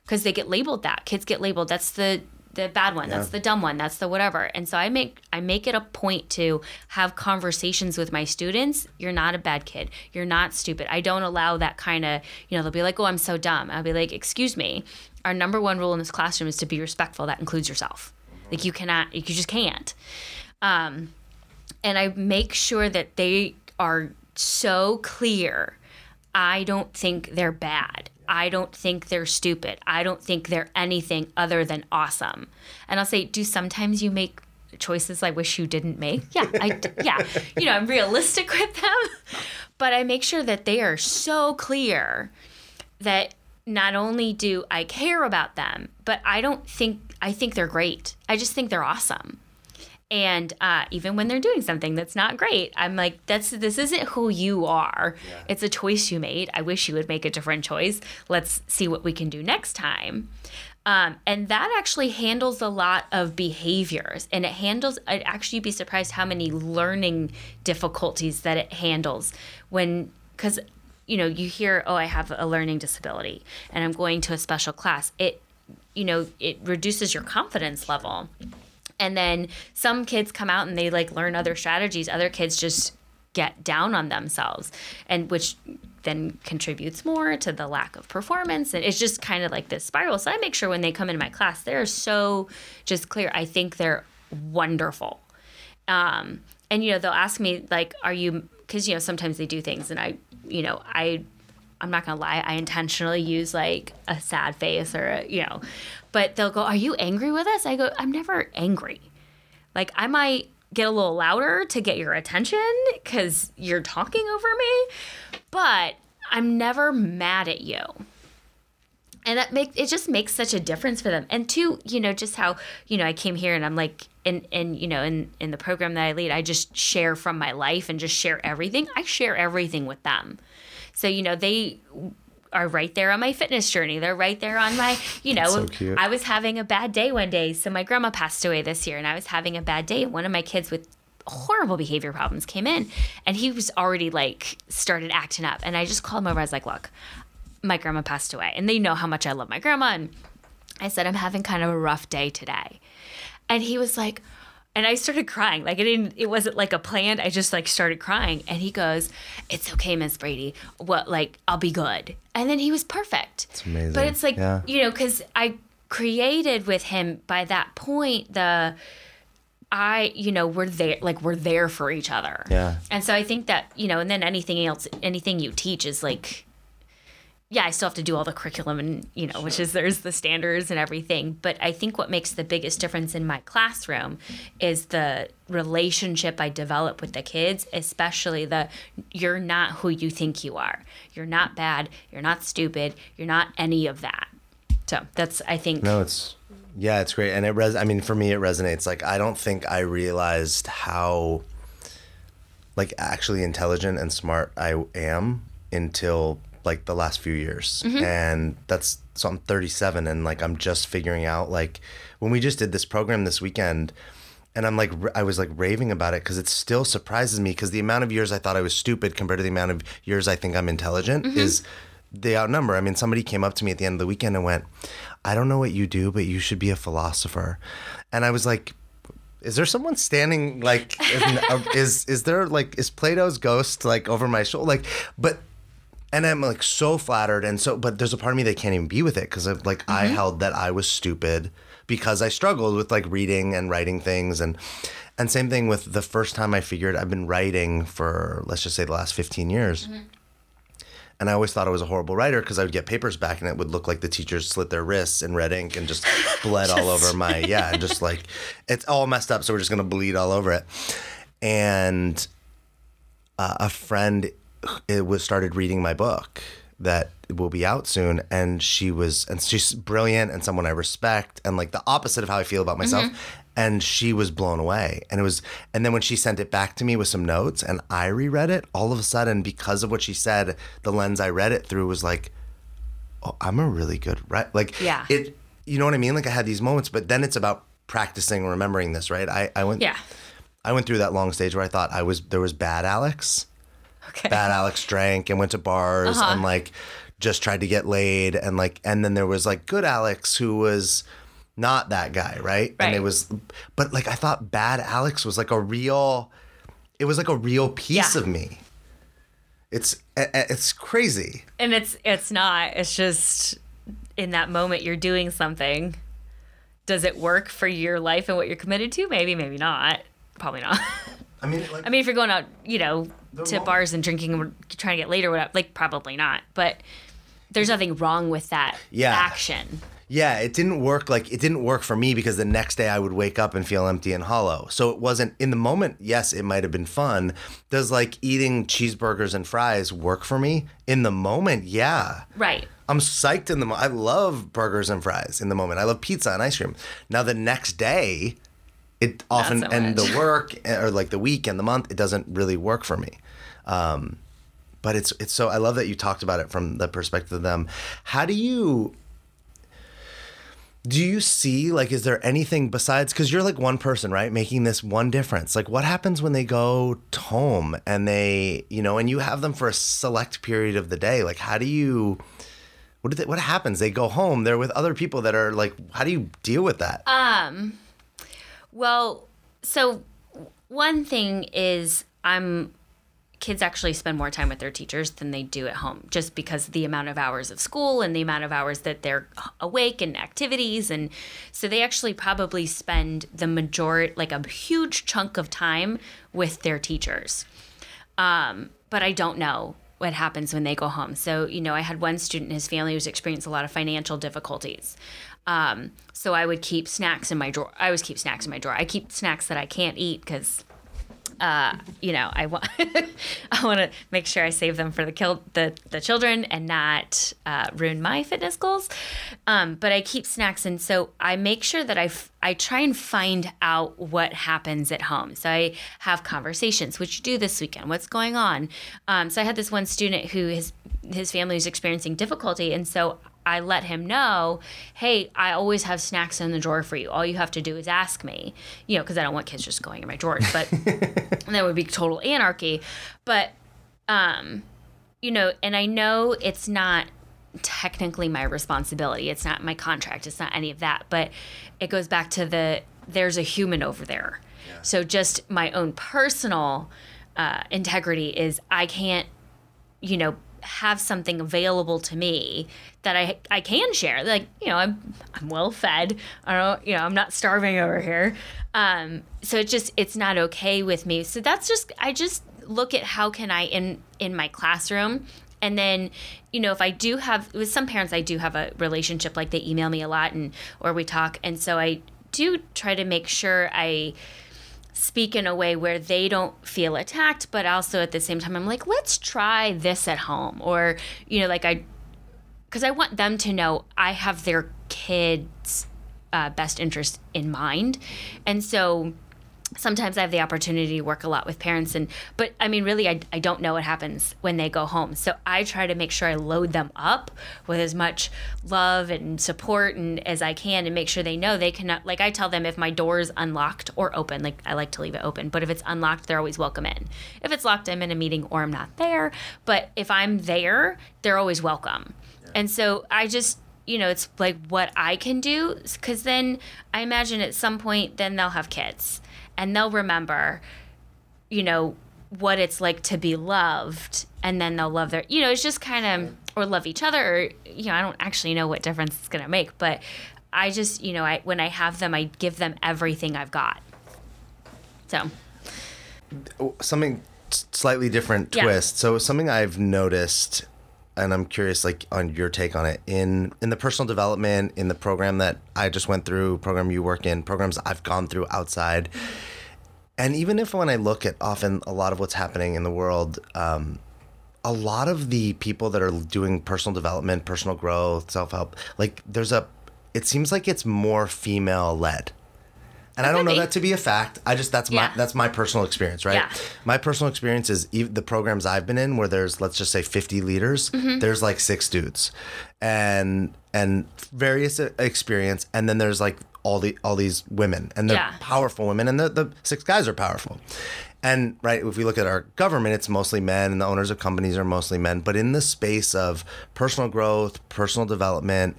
because they get labeled that. Kids get labeled that's the the bad one, that's the dumb one, that's the whatever. And so I make I make it a point to have conversations with my students. You're not a bad kid. You're not stupid. I don't allow that kind of, you know, they'll be like, "Oh, I'm so dumb." I'll be like, "Excuse me. Our number one rule in this classroom is to be respectful. That includes yourself. Like you cannot you just can't." Um and I make sure that they are so clear. I don't think they're bad. I don't think they're stupid. I don't think they're anything other than awesome. And I'll say, do sometimes you make choices I wish you didn't make? Yeah, I *laughs* yeah. You know, I'm realistic with them, but I make sure that they are so clear that not only do I care about them, but I don't think I think they're great. I just think they're awesome. And uh, even when they're doing something that's not great, I'm like, "That's this isn't who you are. It's a choice you made. I wish you would make a different choice. Let's see what we can do next time." Um, and that actually handles a lot of behaviors, and it handles. I'd actually be surprised how many learning difficulties that it handles when, because you know, you hear, "Oh, I have a learning disability, and I'm going to a special class." It, you know, it reduces your confidence level and then some kids come out and they like learn other strategies. Other kids just get down on themselves and which then contributes more to the lack of performance. And it's just kind of like this spiral. So i make sure when they come into my class they're so just clear. I think they're wonderful. Um, and you know they'll ask me like are you because you know sometimes they do things and i you know i i'm not gonna lie i intentionally use like a sad face or a, you know but they'll go are you angry with us? I go i'm never angry. Like i might get a little louder to get your attention because you're talking over me but i'm never mad at you. And that makes it just makes such a difference for them. And two you know just how you know i came here and i'm like and and you know in in the program that i lead i just share from my life and just share everything. I share everything with them. So you know they are right there on my fitness journey. They're right there on my you know so i was having a bad day one day. So my grandma passed away this year and i was having a bad day one of my kids with horrible behavior problems came in and he was already like started acting up. And i just called him over. I was like look my grandma passed away and they know how much I love my grandma. And I said I'm having kind of a rough day today. And he was like and I started crying. Like it didn't it wasn't like a planned. I just like started crying and he goes, "It's okay, Miss Brady. What like I'll be good." And then he was perfect. It's amazing. But it's like, Yeah. you know, cuz I created with him by that point the I, you know, we're there like we're there for each other. Yeah. And so I think that, you know, and then anything else anything you teach is like yeah, I still have to do all the curriculum and, you know, which is there's the standards and everything. But I think what makes the biggest difference in my classroom is the relationship I develop with the kids, especially the you're not who you think you are. You're not bad. You're not stupid. You're not any of that. So that's, I think, No, it's yeah, it's great, and it res. I mean, for me, it resonates. Like, I don't think I realized how like actually intelligent and smart I am until like the last few years, mm-hmm. and that's so I'm 37, and like I'm just figuring out like when we just did this program this weekend. And I'm like, I was like raving about it because it still surprises me because the amount of years I thought I was stupid compared to the amount of years I think I'm intelligent mm-hmm. is they outnumber. I mean, somebody came up to me at the end of the weekend and went, I don't know what you do, but you should be a philosopher. And I was like, is there someone standing like is is there like is Plato's ghost like over my shoulder like but and I'm like so flattered and so but there's a part of me that can't even be with it because like I held that I was stupid because I struggled with like reading and writing things and and same thing with the first time I figured I've been writing for let's just say the last 15 years. And I always thought I was a horrible writer because I would get papers back and it would look like the teachers slit their wrists in red ink and just *laughs* bled all over my *laughs* yeah, and just like it's all messed up, so we're just gonna bleed all over it. And uh, a friend it was started reading my book that will be out soon and she was and she's brilliant and someone I respect and like the opposite of how I feel about myself. Mm-hmm. And she was blown away. And it was and then when she sent it back to me with some notes and I reread it all of a sudden because of what she said the lens I read it through was like oh I'm a really good right like Yeah. it you know what I mean? Like I had these moments but then it's about practicing remembering this right? I I went Yeah. I went through that long stage where I thought I was there was bad Alex Okay. bad Alex drank and went to bars Uh-huh. and like just tried to get laid and like and then there was like good Alex who was not that guy, right? And it was but like I thought bad Alex was like a real it was like a real piece Yeah. of me. It's it's crazy. And it's it's not. It's just in that moment you're doing something. Does it work for your life and what you're committed to? Maybe, maybe not. Probably not. *laughs* I mean like I mean, if you're going out, you know, to moment- bars and drinking and trying to get laid or whatever, like probably not. But there's nothing wrong with that Yeah. action. Yeah, it didn't work like it didn't work for me because the next day I would wake up and feel empty and hollow. So it wasn't in the moment, yes, it might have been fun. Does like eating cheeseburgers and fries work for me? In the moment, yeah. Right. I'm psyched in the moment. I love burgers and fries in the moment. I love pizza and ice cream. Now the next day, it often so and the work or like the week and the month, it doesn't really work for me. Um, but it's it's so I love that you talked about it from the perspective of them. How do you do you see like is there anything besides because you're like one person right making this one difference. Like what happens when they go home and they you know and you have them for a select period of the day? Like how do you what do they, what happens? They go home they're with other people that are like how do you deal with that Well, so one thing is I'm kids actually spend more time with their teachers than they do at home just because the amount of hours of school and the amount of hours that they're awake and activities and so they actually probably spend the majority like a huge chunk of time with their teachers um, but I don't know what happens when they go home. So, you know, I had one student his family was experiencing a lot of financial difficulties. Um, so I would keep snacks in my drawer. I always keep snacks in my drawer. I keep snacks that I can't eat because, uh, you know, I want *laughs* I want to make sure I save them for the kill the the children and not uh, ruin my fitness goals. Um, but I keep snacks, and so I make sure that I f- I try and find out what happens at home. So I have conversations. What you do this weekend? What's going on? Um, so I had this one student who his his family was experiencing difficulty, and so I let him know, hey, I always have snacks in the drawer for you. All you have to do is ask me, you know, because I don't want kids just going in my drawers, but *laughs* that would be total anarchy. But, um, you know, and I know it's not technically my responsibility. It's not my contract. It's not any of that. But it goes back to the there's a human over there. So just my own personal uh, integrity is I can't, you know, have something available to me that I I can share. Like you know, I'm I'm well fed. I don't you know I'm not starving over here. Um, so it's just it's not okay with me. So that's just I just look at how can I in in my classroom. And then, you know, if I do have with some parents, I do have a relationship. Like they email me a lot, and or we talk, and so I do try to make sure I speak in a way where they don't feel attacked, but also at the same time, I'm like, let's try this at home. Or, you know, like I, because I want them to know I have their kids' uh, best interest in mind. And so sometimes I have the opportunity to work a lot with parents and but I mean really I, I don't know what happens when they go home. So I try to make sure I load them up with as much love and support and as I can and make sure they know they cannot like I tell them if my door is unlocked or open, like I like to leave it open, but if it's unlocked, they're always welcome in. If it's locked, I'm in a meeting or I'm not there. But if I'm there, they're always welcome. And so I just you know, it's like what I can do because then I imagine at some point then they'll have kids and they'll remember, you know, what it's like to be loved and then they'll love their, you know, it's just kind of, or love each other or, you know, I don't actually know what difference it's going to make, but I just, you know, I, when I have them, I give them everything I've got. So, something slightly different Yeah. twist. So something I've noticed and I'm curious, like, on your take on it. In in the personal development, in the program that I just went through, program you work in, programs I've gone through outside, and even if when I look at often a lot of what's happening in the world, um, a lot of the people that are doing personal development, personal growth, self help, like, there's a, it seems like it's more female led and I don't know be. that to be a fact. I just that's my that's my personal experience, right? Yeah. My personal experience is ev- the programs I've been in where there's let's just say 50 leaders, Mm-hmm. there's like six dudes, and and various experience, and then there's like all the all these women, and they're Yeah. powerful women, and the the six guys are powerful. And right, if we look at our government, it's mostly men, and the owners of companies are mostly men. But in the space of personal growth, personal development,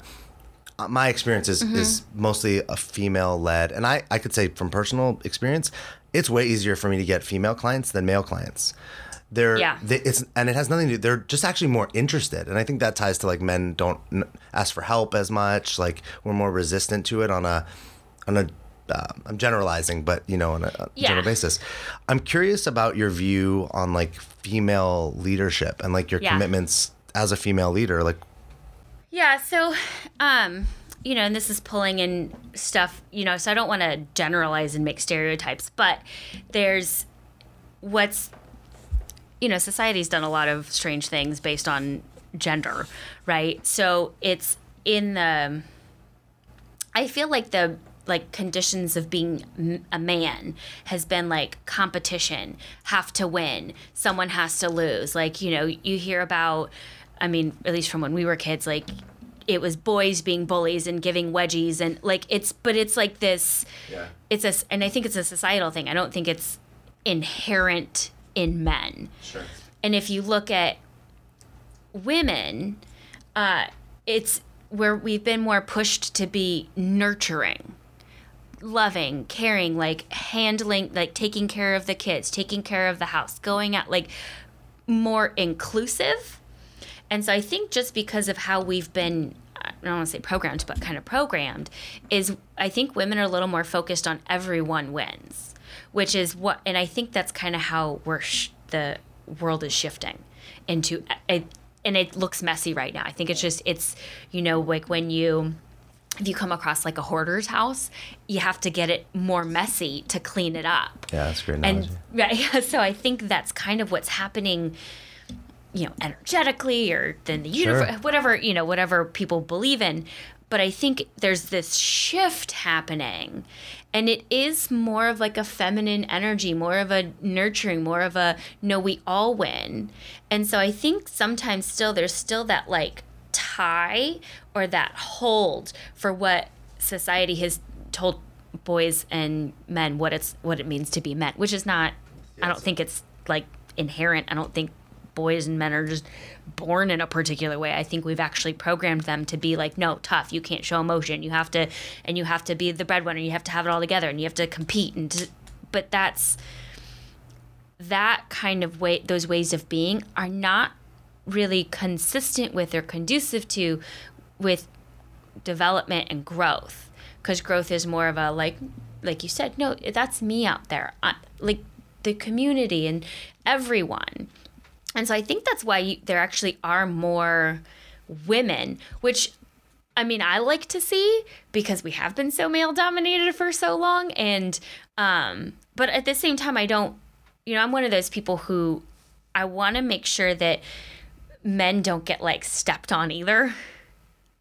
my experience is, is mostly a female led and I, I could say from personal experience it's way easier for me to get female clients than male clients they're Yeah. they, it's and it has nothing to do they're just actually more interested and i think that ties to like men don't n- ask for help as much like we're more resistant to it on a on a uh, i'm generalizing but you know on a, a Yeah. general basis i'm curious about your view on like female leadership and like your Yeah. commitments as a female leader like Yeah, so um you know, and this is pulling in stuff, you know, so I don't want to generalize and make stereotypes, but there's what's you know, society's done a lot of strange things based on gender, right? So it's in the I feel like the like conditions of being a man has been like competition, have to win, someone has to lose. Like, you know, you hear about I mean, at least from when we were kids, like it was boys being bullies and giving wedgies and like it's but it's like this yeah it's a and I think it's a societal thing. I don't think it's inherent in men. sure And if you look at women, uh, it's where we've been more pushed to be nurturing, loving, caring, like handling, like taking care of the kids, taking care of the house, going out, like more inclusive. And so I think just because of how we've been, I don't want to say programmed, but kind of programmed, is I think women are a little more focused on everyone wins, which is what, and I think that's kind of how we're sh- the world is shifting into eh, it, and it looks messy right now. I think it's just it's you know like when you if you come across like a hoarder's house, you have to get it more messy to clean it up. yeah that's great analogy. And *laughs* right, *laughs* so I think that's kind of what's happening, you know, energetically or then the Sure. universe, whatever you know, whatever people believe in. But I think there's this shift happening, and it is more of like a feminine energy, more of a nurturing, more of a no, we all win. And so I think sometimes still there's still that like tie or that hold for what society has told boys and men what it's what it means to be men, which is not. I don't think it's like inherent. I don't think boys and men are just born in a particular way. I think we've actually programmed them to be like, no, tough. You can't show emotion. You have to, and you have to be the breadwinner. You have to have it all together, and you have to compete. And to, but that's that kind of way. Those ways of being are not really consistent with or conducive to with development and growth because growth is more of a like like you said no that's me out there I, like the community and everyone and so i think that's why you, there actually are more women which i mean i like to see because we have been so male dominated for so long. And um but at the same time i don't you know i'm one of those people who i want to make sure that men don't get like stepped on either.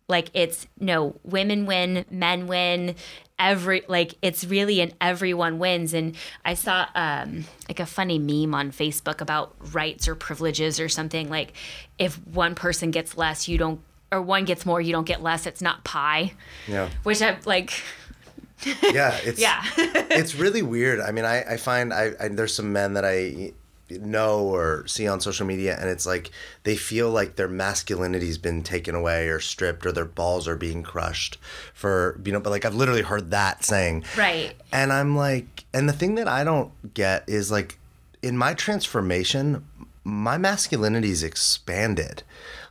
Like it's no women win men win every like it's really an everyone wins. And i saw um like a funny meme on facebook about rights or privileges or something. Like if one person gets less you don't or one gets more you don't get less. It's not pie. Yeah. Which i'm like yeah it's *laughs* yeah. it's really weird. I mean i, I find I, I there's some men that i know or see on social media and it's like they feel like their masculinity's been taken away or stripped or their balls are being crushed for you know but like i've literally heard that saying. Right. And i'm like and the thing that i don't get is like in my transformation my masculinity's expanded.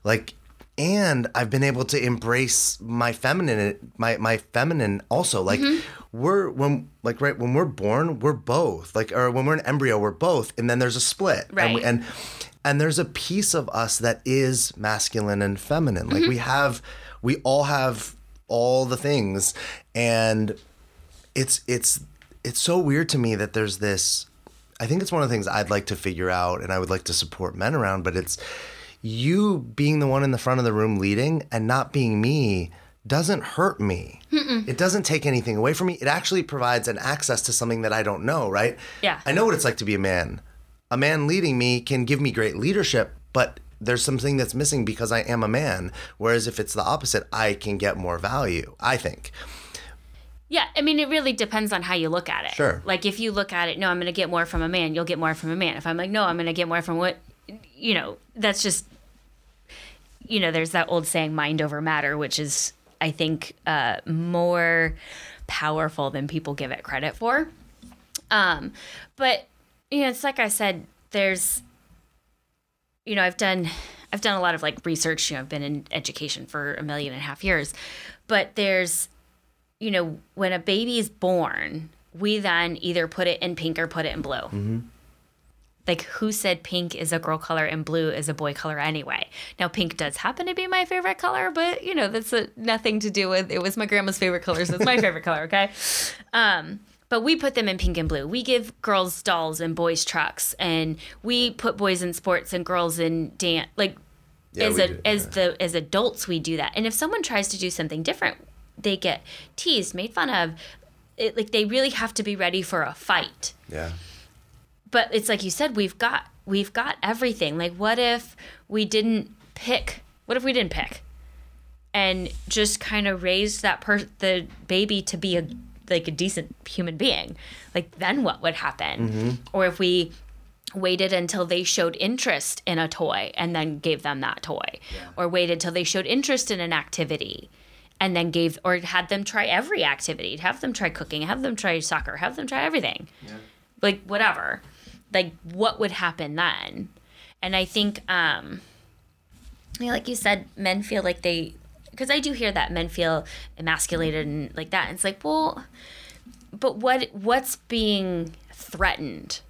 Like and I've been able to embrace my feminine my my feminine also like Mm-hmm. we're when like right when we're born we're both like or when we're an embryo we're both and then there's a split and, we, Right. and and there's a piece of us that is masculine and feminine like Mm-hmm. we have we all have all the things and it's it's it's so weird to me that there's this I think it's one of the things I'd like to figure out and I would like to support men around, but it's you being the one in the front of the room leading and not being me doesn't hurt me. It doesn't take anything away from me. It actually provides an access to something that I don't know, right? Yeah. I know what it's like to be a man. A man leading me can give me great leadership, but there's something that's missing because I am a man. Whereas if it's the opposite, I can get more value, I think. Yeah, I mean, it really depends on how you look at it. Sure. Like, if you look at it, no, I'm going to get more from a man, you'll get more from a man. If I'm like, no, I'm going to get more from what, you know, that's just, you know, there's that old saying, mind over matter, which is, I think, uh, more powerful than people give it credit for. Um, but, you know, it's like I said, there's, you know, I've done, I've done a lot of like research. You know, I've been in education for a million and a half years, but there's, you know, when a baby is born, we then either put it in pink or put it in blue. Like, who said pink is a girl color and blue is a boy color anyway? Now, pink does happen to be my favorite color, but you know, that's a, nothing to do with it was my grandma's favorite color, so it's my *laughs* favorite color, okay? Um, but we put them in pink and blue. We give girls dolls and boys trucks, and we put boys in sports and girls in dance. Like, Yeah, as a do, as the as adults, we do that. And if someone tries to do something different, they get teased, made fun of. It, like they really have to be ready for a fight Yeah. But it's like you said we've got we've got everything. Like what if we didn't pick what if we didn't pick and just kind of raised that per the baby to be a like a decent human being? Like then what would happen? Mm-hmm. Or if we waited until they showed interest in a toy and then gave them that toy. Or waited till they showed interest in an activity and then gave or had them try every activity. Have them try cooking have them try soccer have them try everything. Like whatever like what would happen then? And i think um like you said men feel like they because i do hear that men feel emasculated and like that. And it's like well but what what's being threatened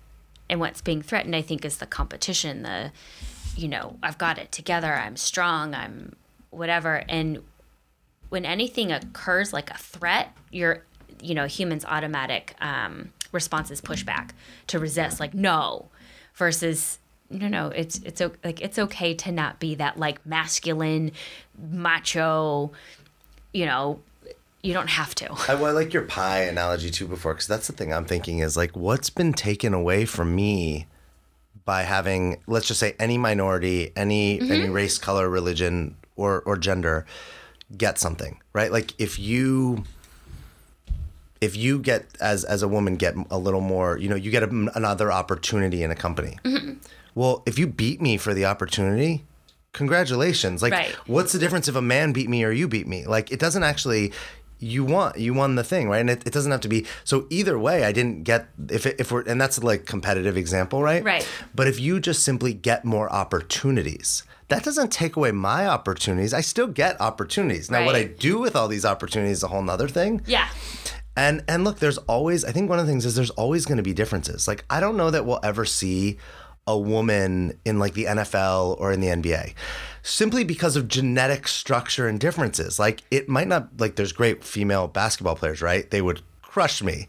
and what's being threatened i think is the competition the you know i've got it together i'm strong i'm whatever. And when anything occurs like a threat your you know humans automatic um, response is pushback to resist like no versus no no it's it's like it's okay to not be that like masculine macho you know you don't have to. I, well, I like your pie analogy too before, because that's the thing I'm thinking is like, what's been taken away from me by having, let's just say, any minority, any mm-hmm. any race, color, religion, or or gender get something, right? Like if you if you get as as a woman get a little more, you know, you get a, another opportunity in a company. Mm-hmm. Well, if you beat me for the opportunity, congratulations. Like, Right. what's the difference if a man beat me or you beat me? Like, it doesn't actually. You want You won the thing, right? And it, it doesn't have to be. So either way, I didn't get if it, if we're and that's like competitive example, right? Right. But if you just simply get more opportunities, that doesn't take away my opportunities. I still get opportunities. Now, what I do with all these opportunities is a whole nother thing. yeah And and look, there's always I think one of the things is there's always going to be differences. Like I don't know that we'll ever see a woman in like the NFL or in the NBA simply because of genetic structure and differences. Like it might not like there's great female basketball players, right? They would crush me.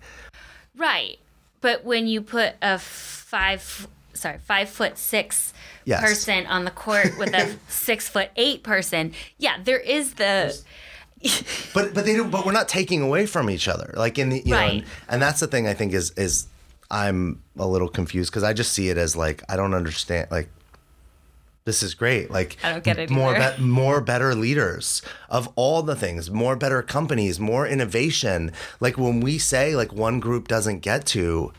Right. But when you put a five, sorry, five foot six Yes. person on the court with a *laughs* six foot eight person, yeah, there is the. *laughs* But but they don't but we're not taking away from each other. Like in the you know Right. and, and that's the thing I think is is I'm a little confused because I just see it as like I don't understand like this is great. Like I don't get it more be- more better leaders of all the things, more better companies, more innovation. Like when we say like one group doesn't get to,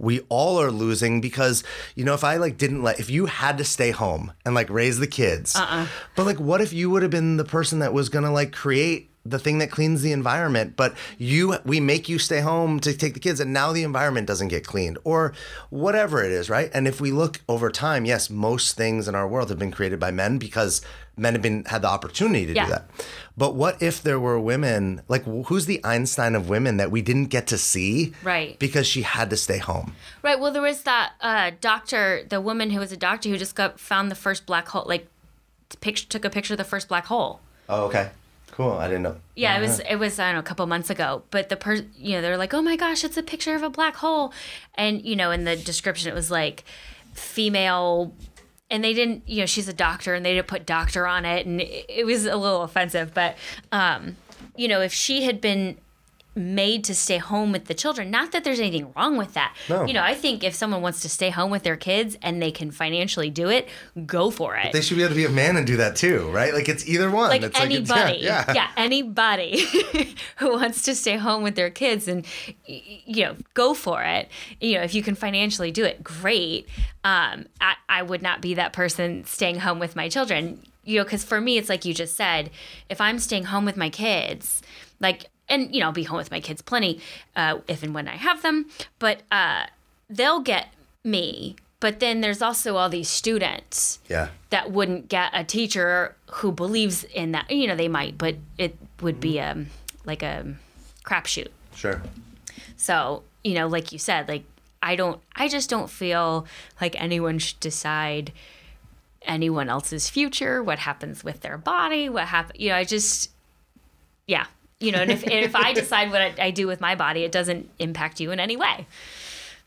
we all are losing because you know if I like didn't let if you had to stay home and like raise the kids, Uh-uh. but like what if you would have been the person that was gonna like create the thing that cleans the environment but you we make you stay home to take the kids and now the environment doesn't get cleaned or whatever it is right and if we look over time yes most things in our world have been created by men because men have been had the opportunity to Yeah. do that but what if there were women like who's the einstein of women that we didn't get to see Right. because she had to stay home Right. Well, there was that uh, doctor, the woman who was a doctor who just got found the first black hole, like picture took a picture of the first black hole. oh okay cool i didn't know Yeah, it was it was I don't know a couple months ago, but the person, you know they're like, oh my gosh, it's a picture of a black hole, and you know in the description it was like female, and they didn't you know she's a doctor and they didn't put doctor on it, and it, was a little offensive, but um, you know if she had been made to stay home with the children. Not that there's anything wrong with that. No. You know, I think if someone wants to stay home with their kids and they can financially do it, go for it. they should be able to be a man and do that too right like it's either one like it's anybody it's, *laughs* yeah, yeah. anybody *laughs* who wants to stay home with their kids and you know go for it you know if you can financially do it great um i, I would not be that person staying home with my children you know because for me it's like you just said if i'm staying home with my kids like and you know I'll be home with my kids plenty uh, if and when i have them but uh they'll get me but then there's also all these students yeah that wouldn't get a teacher who believes in that. You know, they might, but it would be um like a crapshoot. sure So you know, like you said, like I don't, I just don't feel like anyone should decide anyone else's future, what happens with their body, what happen. You know, I just, yeah, you know, and if and if I *laughs* decide what I, I do with my body, it doesn't impact you in any way.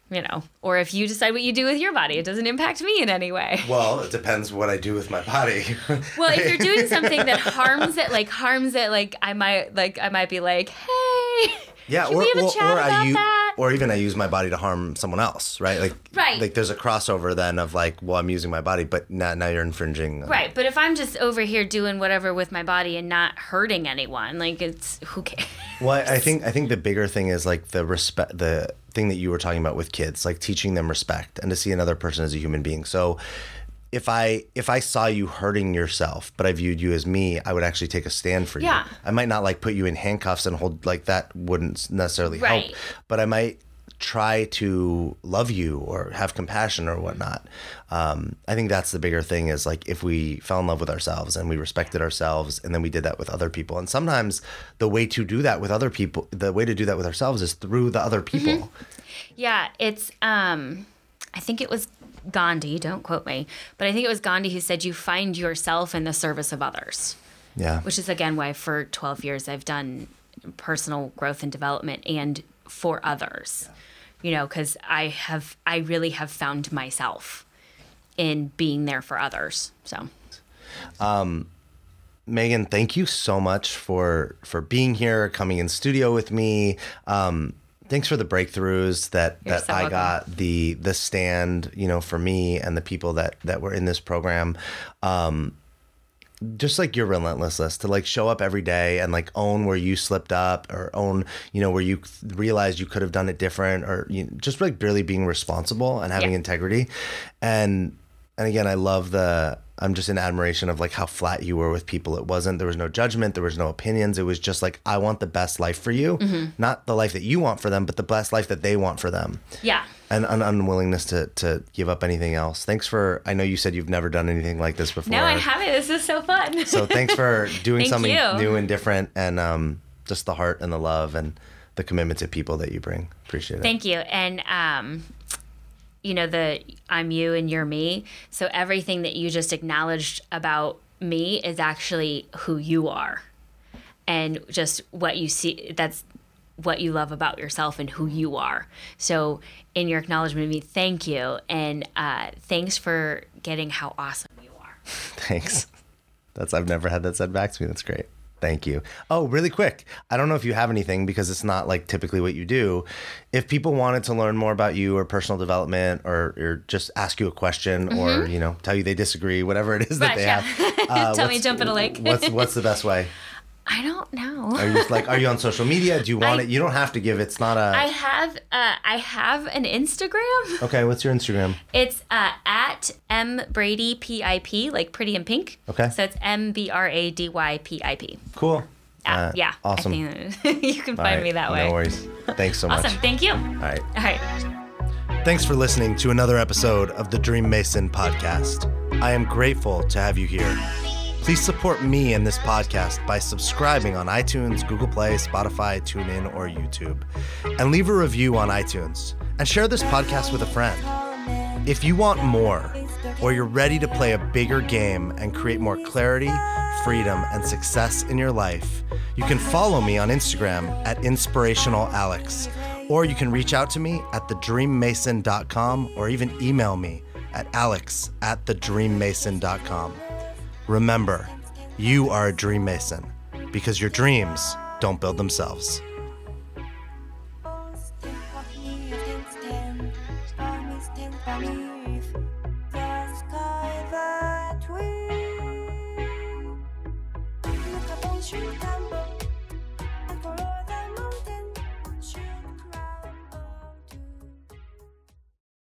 You know, or if you decide what you do with your body, it doesn't impact me in any way. Well, it depends what I do with my body. *laughs* Well, if you're doing something that harms it, like harms it, like I might, like I might be like, hey, yeah, Can or we have a or, or I use, that? or even I use my body to harm someone else, right? Like, Right. Like, there's a crossover then of like, well, I'm using my body, but now now you're infringing. right. But if I'm just over here doing whatever with my body and not hurting anyone, like it's who cares? *laughs* Well, I I think I think the bigger thing is like the respect, the thing that you were talking about with kids, like teaching them respect and to see another person as a human being. So. If I if I saw you hurting yourself, but I viewed you as me, I would actually take a stand for Yeah. you. I might not like put you in handcuffs and hold like that wouldn't necessarily Right. help, but I might try to love you or have compassion or whatnot. Um, I think that's the bigger thing is like if we fell in love with ourselves and we respected ourselves and then we did that with other people. And sometimes the way to do that with other people, the way to do that with ourselves is through the other people. Yeah, it's um I think it was Gandhi, don't quote me, but I think it was Gandhi who said you find yourself in the service of others. Yeah. Which is again why for 12 years I've done personal growth and development and for others. You know, cuz I have I really have found myself in being there for others. So, Megan, thank you so much for for being here, coming in studio with me. Um, thanks for the breakthroughs that You're that so I welcome. got the the stand, you know, for me and the people that that were in this program. Um, just like your relentlessness to like show up every day and like own where you slipped up or own you know where you realized you could have done it different or you just like really being responsible and having Yeah. integrity and and again i love the i'm just in admiration of like how flat you were with people it wasn't there was no judgment there was no opinions it was just like i want the best life for you not the life that you want for them but the best life that they want for them yeah. and an unwillingness to to give up anything else thanks for i know you said you've never done anything like this before No, I haven't. This is so fun. so thanks for *laughs* doing something you. new and different, and um, just the heart and the love and the commitment to people that you bring. Appreciate it. Thank you. And um, you know, the I'm you and you're me. So everything that you just acknowledged about me is actually who you are. And just what you see that's what you love about yourself and who you are. So in your acknowledgement of me, thank you. And uh, thanks for getting how awesome you are. *laughs* Thanks. That's I've never had that said back to me. That's great. Thank you. Oh, really quick. I don't know if you have anything because it's not like typically what you do. If people wanted to learn more about you or personal development or, or just ask you a question or, you know, tell you they disagree, whatever it is that Right, they yeah. have. *laughs* uh, Tell me jump in a lake. what's what's the best way? *laughs* I don't know. Are you like are you on social media? Do you want *laughs* I- it? You don't have to give. It's not a I have uh, I have an Instagram. *laughs* Okay, what's your Instagram? It's uh, at M Brady P I P, like pretty in pink. Okay. So it's M B R A D Y P I P. Cool. Uh, yeah. Awesome. *laughs* You can find right, me that way. No worries. Thanks so much. Awesome. Thank you. All All right. right. Thanks for listening to another episode of the Dream Mason podcast. I am grateful to have you here. Please support me and this podcast by subscribing on iTunes, Google Play, Spotify, TuneIn, or YouTube. And leave a review on iTunes. And share this podcast with a friend. If you want more, or you're ready to play a bigger game and create more clarity, freedom, and success in your life, you can follow me on Instagram at inspirationalalex, or you can reach out to me at thedreammason.com or even email me at alex at thedreammason.com. Remember, you are a dream mason because your dreams don't build themselves.